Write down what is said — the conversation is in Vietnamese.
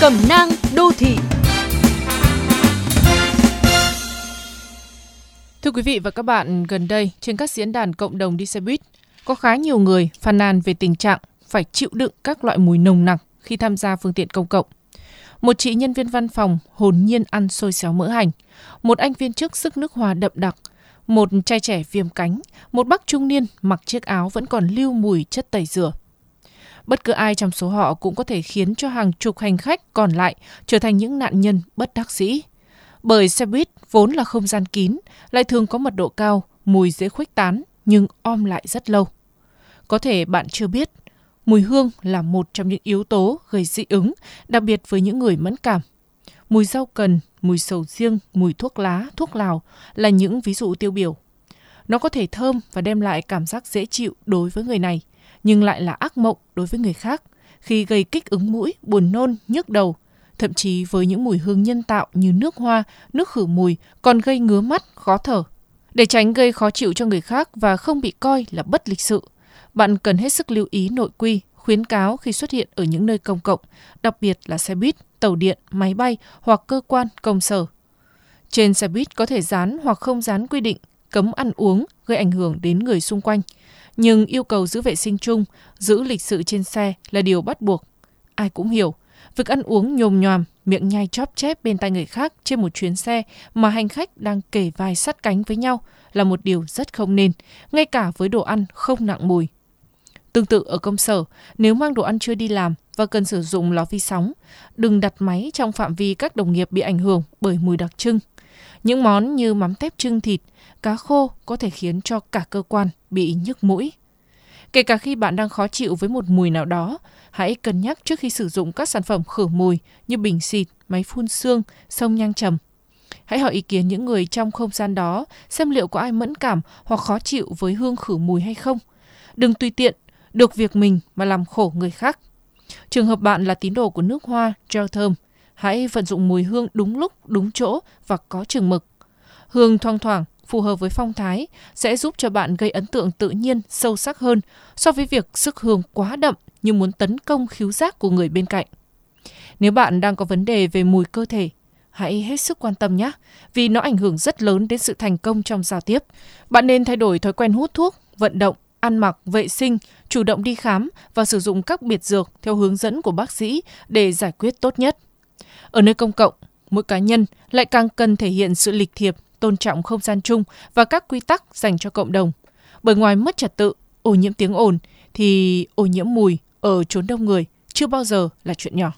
Cẩm nang đô thị Thưa quý vị và các bạn, gần đây trên các diễn đàn cộng đồng đi xe buýt, có khá nhiều người phàn nàn về tình trạng phải chịu đựng các loại mùi nồng nặc khi tham gia phương tiện công cộng. Một chị nhân viên văn phòng hồn nhiên ăn xôi xéo mỡ hành, một anh viên chức sức nước hoa đậm đặc, một trai trẻ viêm cánh, một bác trung niên mặc chiếc áo vẫn còn lưu mùi chất tẩy rửa. Bất cứ ai trong số họ cũng có thể khiến cho hàng chục hành khách còn lại trở thành những nạn nhân bất đắc dĩ. Bởi xe buýt vốn là không gian kín, lại thường có mật độ cao, mùi dễ khuếch tán nhưng om lại rất lâu. Có thể bạn chưa biết, mùi hương là một trong những yếu tố gây dị ứng, đặc biệt với những người mẫn cảm. Mùi rau cần, mùi sầu riêng, mùi thuốc lá, thuốc lào là những ví dụ tiêu biểu. Nó có thể thơm và đem lại cảm giác dễ chịu đối với người này, nhưng lại là ác mộng đối với người khác khi gây kích ứng mũi, buồn nôn, nhức đầu, thậm chí với những mùi hương nhân tạo như nước hoa, nước khử mùi còn gây ngứa mắt, khó thở. Để tránh gây khó chịu cho người khác và không bị coi là bất lịch sự, bạn cần hết sức lưu ý nội quy, khuyến cáo khi xuất hiện ở những nơi công cộng, đặc biệt là xe buýt, tàu điện, máy bay hoặc cơ quan, công sở. Trên xe buýt có thể dán hoặc không dán quy định cấm ăn uống gây ảnh hưởng đến người xung quanh. Nhưng yêu cầu giữ vệ sinh chung, giữ lịch sự trên xe là điều bắt buộc. Ai cũng hiểu, việc ăn uống nhồm nhòm, miệng nhai chóp chép bên tay người khác trên một chuyến xe mà hành khách đang kể vai sát cánh với nhau là một điều rất không nên, ngay cả với đồ ăn không nặng mùi. Tương tự ở công sở, nếu mang đồ ăn chưa đi làm và cần sử dụng lò vi sóng, đừng đặt máy trong phạm vi các đồng nghiệp bị ảnh hưởng bởi mùi đặc trưng. Những món như mắm tép trưng thịt, cá khô có thể khiến cho cả cơ quan bị nhức mũi. Kể cả khi bạn đang khó chịu với một mùi nào đó, hãy cân nhắc trước khi sử dụng các sản phẩm khử mùi như bình xịt, máy phun xương, sông nhang trầm. Hãy hỏi ý kiến những người trong không gian đó xem liệu có ai mẫn cảm hoặc khó chịu với hương khử mùi hay không. Đừng tùy tiện, được việc mình mà làm khổ người khác. Trường hợp bạn là tín đồ của nước hoa, gel thơm, hãy vận dụng mùi hương đúng lúc, đúng chỗ và có chừng mực. Hương thoang thoảng, phù hợp với phong thái sẽ giúp cho bạn gây ấn tượng tự nhiên, sâu sắc hơn so với việc sức hương quá đậm như muốn tấn công khiếu giác của người bên cạnh. Nếu bạn đang có vấn đề về mùi cơ thể, hãy hết sức quan tâm nhé, vì nó ảnh hưởng rất lớn đến sự thành công trong giao tiếp. Bạn nên thay đổi thói quen hút thuốc, vận động, ăn mặc, vệ sinh, chủ động đi khám và sử dụng các biệt dược theo hướng dẫn của bác sĩ để giải quyết tốt nhất. Ở nơi công cộng, mỗi cá nhân lại càng cần thể hiện sự lịch thiệp, tôn trọng không gian chung và các quy tắc dành cho cộng đồng. Bởi ngoài mất trật tự, ô nhiễm tiếng ồn thì ô nhiễm mùi ở chốn đông người chưa bao giờ là chuyện nhỏ.